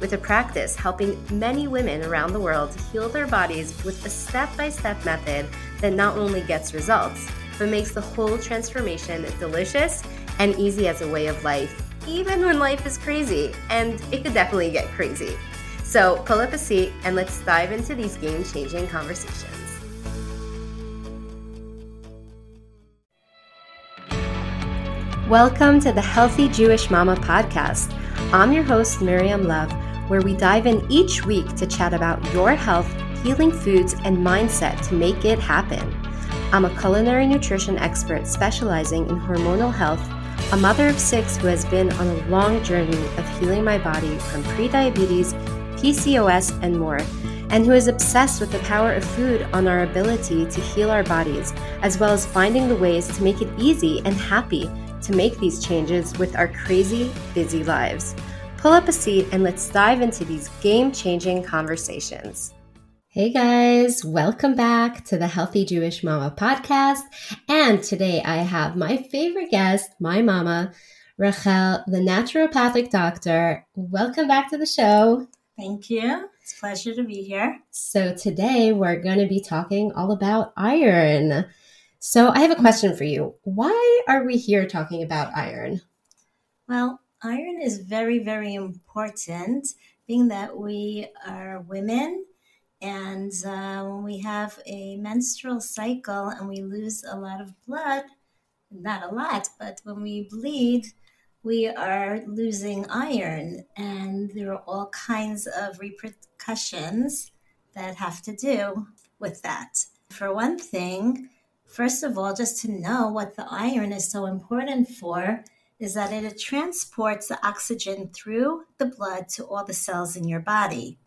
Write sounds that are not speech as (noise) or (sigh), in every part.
with a practice helping many women around the world heal their bodies with a step by step method that not only gets results, but makes the whole transformation delicious and easy as a way of life, even when life is crazy. And it could definitely get crazy. So pull up a seat and let's dive into these game changing conversations. Welcome to the Healthy Jewish Mama podcast. I'm your host, Miriam Love where we dive in each week to chat about your health, healing foods, and mindset to make it happen. I'm a culinary nutrition expert specializing in hormonal health, a mother of six who has been on a long journey of healing my body from prediabetes, PCOS, and more, and who is obsessed with the power of food on our ability to heal our bodies, as well as finding the ways to make it easy and happy to make these changes with our crazy, busy lives. Pull up a seat and let's dive into these game changing conversations. Hey guys, welcome back to the Healthy Jewish Mama podcast. And today I have my favorite guest, my mama, Rachel, the naturopathic doctor. Welcome back to the show. Thank you. It's a pleasure to be here. So today we're going to be talking all about iron. So I have a question for you. Why are we here talking about iron? Well, iron is very, very important, being that we are women. And uh, when we have a menstrual cycle and we lose a lot of blood, not a lot, but when we bleed, we are losing iron. And there are all kinds of repercussions that have to do with that. For one thing, first of all, just to know what the iron is so important for is that it transports the oxygen through the blood to all the cells in your body.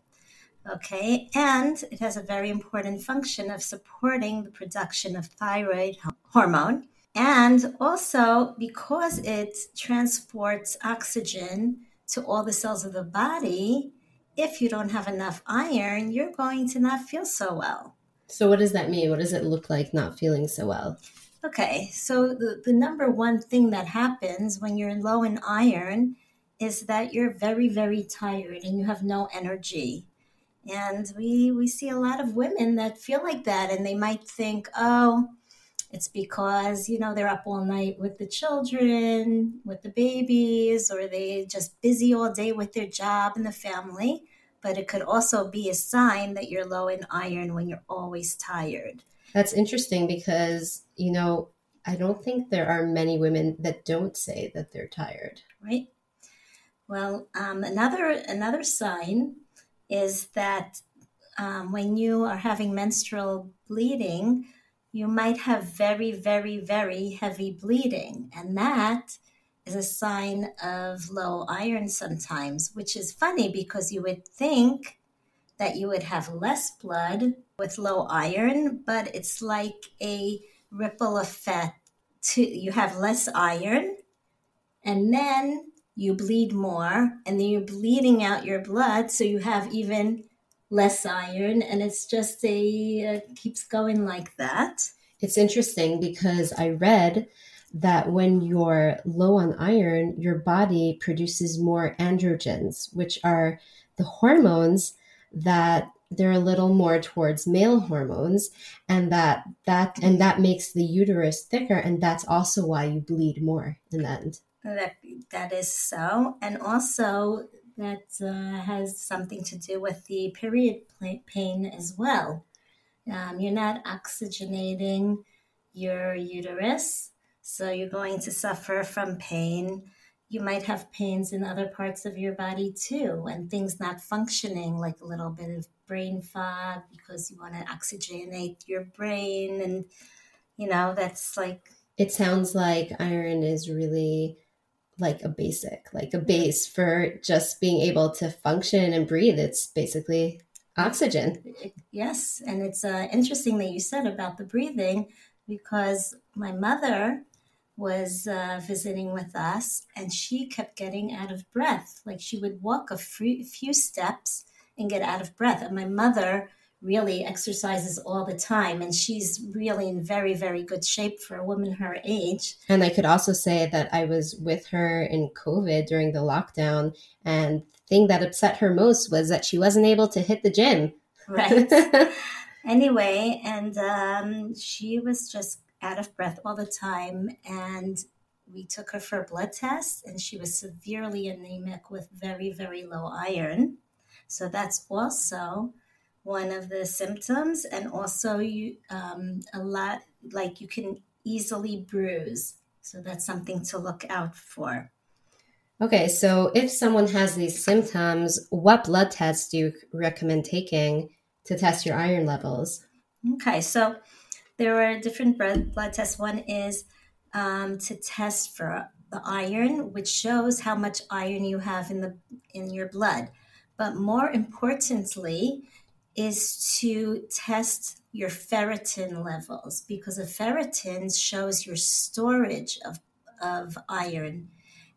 Okay, and it has a very important function of supporting the production of thyroid hormone. And also, because it transports oxygen to all the cells of the body, if you don't have enough iron, you're going to not feel so well. So, what does that mean? What does it look like not feeling so well? Okay, so the, the number one thing that happens when you're low in iron is that you're very, very tired and you have no energy. And we, we see a lot of women that feel like that, and they might think, oh, it's because, you know, they're up all night with the children, with the babies, or they just busy all day with their job and the family. But it could also be a sign that you're low in iron when you're always tired. That's interesting because, you know, I don't think there are many women that don't say that they're tired. Right. Well, um, another another sign is that um, when you are having menstrual bleeding, you might have very, very, very heavy bleeding, and that is a sign of low iron sometimes, which is funny because you would think that you would have less blood with low iron, but it's like a ripple effect. To, you have less iron, and then you bleed more, and then you're bleeding out your blood, so you have even less iron, and it's just a uh, keeps going like that. It's interesting because I read that when you're low on iron, your body produces more androgens, which are the hormones that they're a little more towards male hormones and that that and that makes the uterus thicker and that's also why you bleed more in the end. That that is so. And also that uh, has something to do with the period pain as well. Um, you're not oxygenating your uterus so you're going to suffer from pain you might have pains in other parts of your body too, and things not functioning, like a little bit of brain fog because you want to oxygenate your brain. And, you know, that's like. It sounds like iron is really like a basic, like a base for just being able to function and breathe. It's basically oxygen. Yes, and it's uh, interesting that you said about the breathing because my mother was uh, visiting with us and she kept getting out of breath. Like she would walk a few steps and get out of breath. And my mother really exercises all the time and she's really in very very good shape for a woman her age and i could also say that i was with her in covid during the lockdown and the thing that upset her most was that she wasn't able to hit the gym right (laughs) anyway and um, she was just out of breath all the time and we took her for a blood test and she was severely anemic with very very low iron so that's also one of the symptoms, and also you um, a lot like you can easily bruise. So that's something to look out for. Okay, so if someone has these symptoms, what blood tests do you recommend taking to test your iron levels? Okay, so there are different blood tests. One is um, to test for the iron, which shows how much iron you have in the in your blood. But more importantly, is to test your ferritin levels because a ferritin shows your storage of, of iron,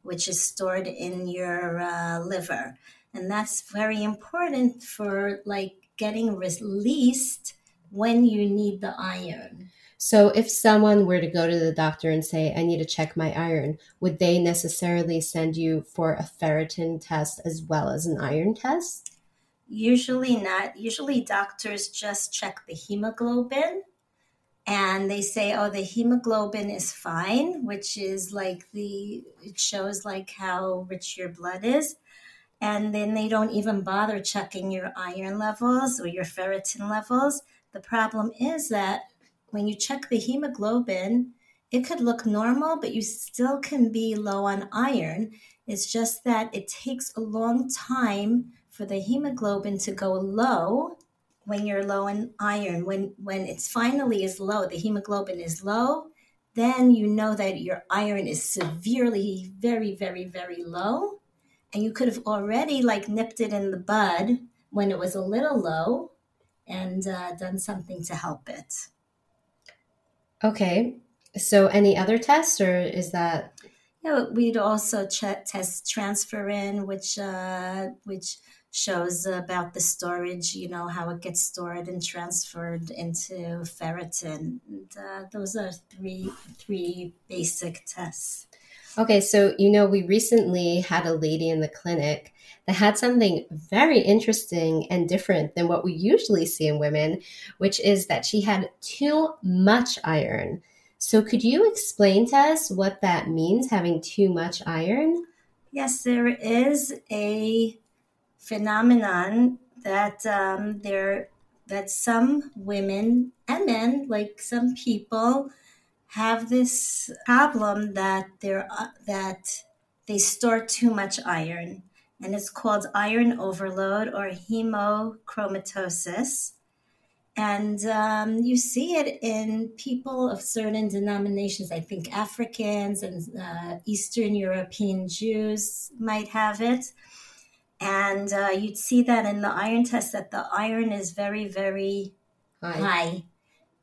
which is stored in your uh, liver. And that's very important for like getting released when you need the iron. So, if someone were to go to the doctor and say, I need to check my iron, would they necessarily send you for a ferritin test as well as an iron test? Usually not. Usually doctors just check the hemoglobin and they say, oh, the hemoglobin is fine, which is like the, it shows like how rich your blood is. And then they don't even bother checking your iron levels or your ferritin levels. The problem is that when you check the hemoglobin, it could look normal, but you still can be low on iron. It's just that it takes a long time for the hemoglobin to go low when you're low in iron. When when it's finally is low, the hemoglobin is low, then you know that your iron is severely, very, very, very low. And you could have already like nipped it in the bud when it was a little low and uh, done something to help it. Okay. So any other tests or is that? Yeah, we'd also ch- test transferrin, which uh, which shows about the storage, you know, how it gets stored and transferred into ferritin. And, uh, those are three three basic tests. Okay, so you know, we recently had a lady in the clinic that had something very interesting and different than what we usually see in women, which is that she had too much iron. So, could you explain to us what that means, having too much iron? Yes, there is a phenomenon that um, there that some women and men, like some people, have this problem that they're uh, that they store too much iron, and it's called iron overload or hemochromatosis. And um, you see it in people of certain denominations. I think Africans and uh, Eastern European Jews might have it and uh, you'd see that in the iron test that the iron is very very high, high.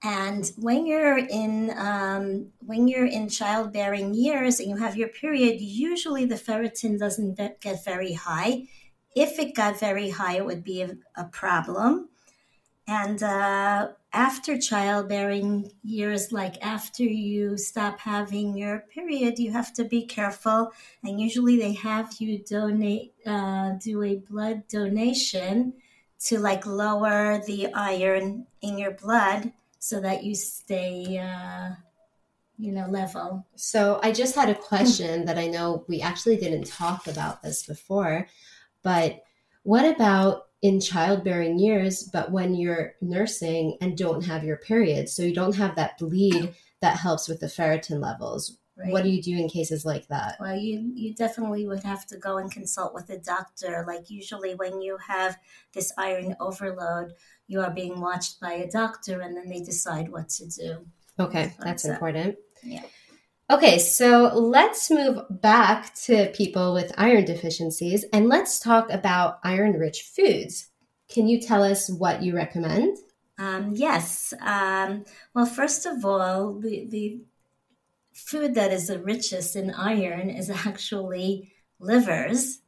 And when you're in um, when you're in childbearing years and you have your period usually the ferritin doesn't get very high. If it got very high it would be a, a problem. And uh, after childbearing years, like after you stop having your period, you have to be careful. And usually they have you donate, uh, do a blood donation to like lower the iron in your blood so that you stay, uh, you know, level. So I just had a question that I know we actually didn't talk about this before, but what about in childbearing years, but when you're nursing and don't have your period. So you don't have that bleed that helps with the ferritin levels. Right. What do you do in cases like that? Well, you you definitely would have to go and consult with a doctor. Like usually when you have this iron overload, you are being watched by a doctor and then they decide what to do. Okay, that's important. Yeah. Okay, so let's move back to people with iron deficiencies and let's talk about iron rich foods. Can you tell us what you recommend? Um, yes. Um, well, first of all, the, the food that is the richest in iron is actually livers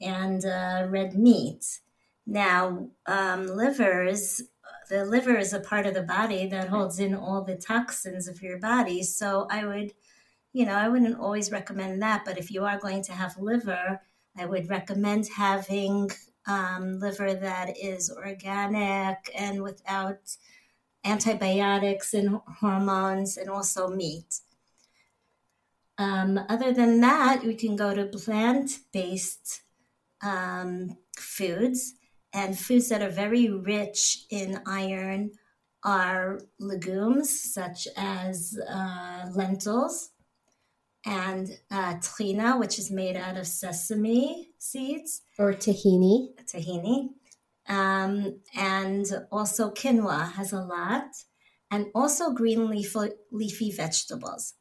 and uh, red meat. Now, um, livers, the liver is a part of the body that holds in all the toxins of your body. So I would, you know, I wouldn't always recommend that. But if you are going to have liver, I would recommend having um, liver that is organic and without antibiotics and hormones, and also meat. Um, other than that, we can go to plant based um, foods, and foods that are very rich in iron are legumes such as uh, lentils and uh, trina, which is made out of sesame seeds. Or tahini. Tahini. Um, and also quinoa has a lot. And also green leafy, leafy vegetables.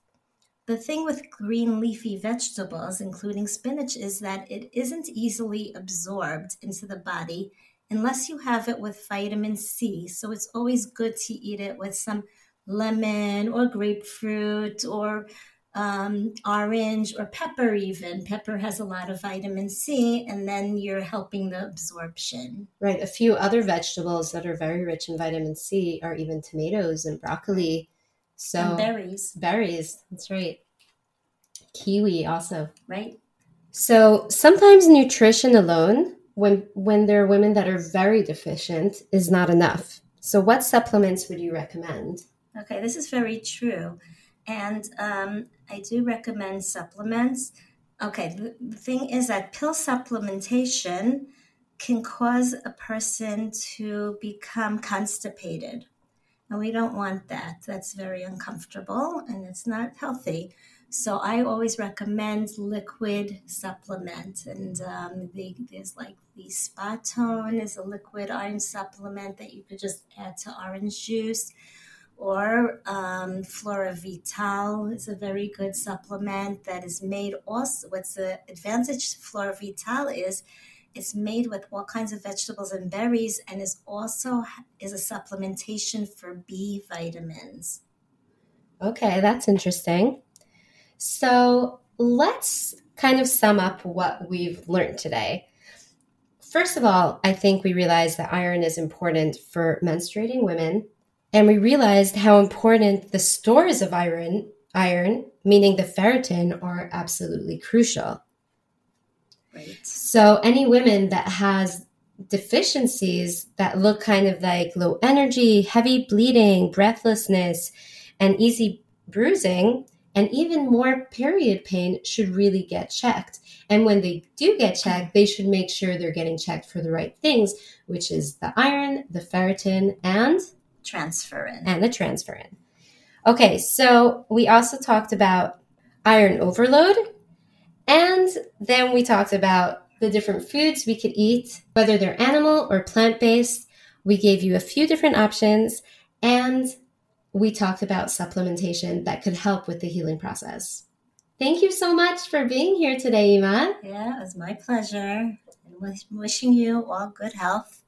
The thing with green leafy vegetables, including spinach, is that it isn't easily absorbed into the body unless you have it with vitamin C. So it's always good to eat it with some lemon or grapefruit or um, orange or pepper, even. Pepper has a lot of vitamin C, and then you're helping the absorption. Right. A few other vegetables that are very rich in vitamin C are even tomatoes and broccoli so and berries. Berries. That's right. Kiwi also. Right. So sometimes nutrition alone, when when there are women that are very deficient, is not enough. So what supplements would you recommend? Okay, this is very true. And um, I do recommend supplements. Okay, the, the thing is that pill supplementation can cause a person to become constipated. And we don't want that. That's very uncomfortable and it's not healthy. So I always recommend liquid supplement. And um, the, there's like the Spatone is a liquid iron supplement that you could just add to orange juice. Or um, Floravital is a very good supplement that is made also. What's the advantage to Floravital is it's made with all kinds of vegetables and berries and is also is a supplementation for B vitamins. Okay, that's interesting. So, let's kind of sum up what we've learned today. First of all, I think we realized that iron is important for menstruating women, and we realized how important the stores of iron, iron, meaning the ferritin, are absolutely crucial. Right. So any women that has deficiencies that look kind of like low energy, heavy bleeding, breathlessness, and easy bruising, and even more period pain should really get checked. And when they do get checked, they should make sure they're getting checked for the right things, which is the iron, the ferritin, and transferrin. And the transferrin. Okay, so we also talked about iron overload and then we talked about the different foods we could eat, whether they're animal or plant based. We gave you a few different options and we talked about supplementation that could help with the healing process. Thank you so much for being here today, Ima. Yeah, it was my pleasure. And wishing you all good health.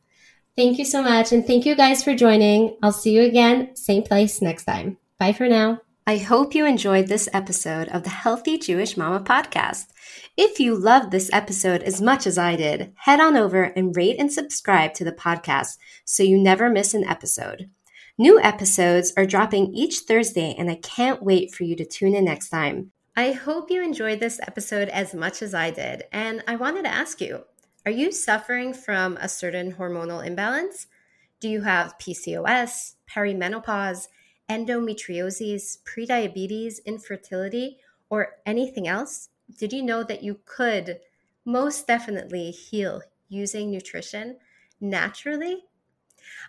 Thank you so much. And thank you guys for joining. I'll see you again, same place next time. Bye for now. I hope you enjoyed this episode of the Healthy Jewish Mama podcast. If you loved this episode as much as I did, head on over and rate and subscribe to the podcast so you never miss an episode. New episodes are dropping each Thursday, and I can't wait for you to tune in next time. I hope you enjoyed this episode as much as I did, and I wanted to ask you are you suffering from a certain hormonal imbalance? Do you have PCOS, perimenopause? Endometriosis, prediabetes, infertility, or anything else, did you know that you could most definitely heal using nutrition naturally?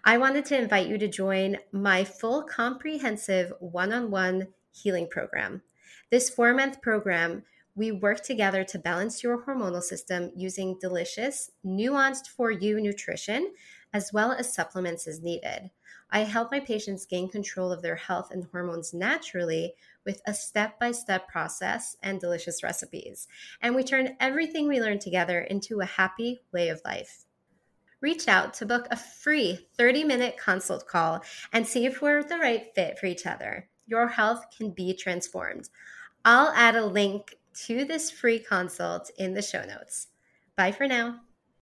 I wanted to invite you to join my full comprehensive one on one healing program. This four month program, we work together to balance your hormonal system using delicious, nuanced for you nutrition, as well as supplements as needed. I help my patients gain control of their health and hormones naturally with a step by step process and delicious recipes. And we turn everything we learn together into a happy way of life. Reach out to book a free 30 minute consult call and see if we're the right fit for each other. Your health can be transformed. I'll add a link to this free consult in the show notes. Bye for now.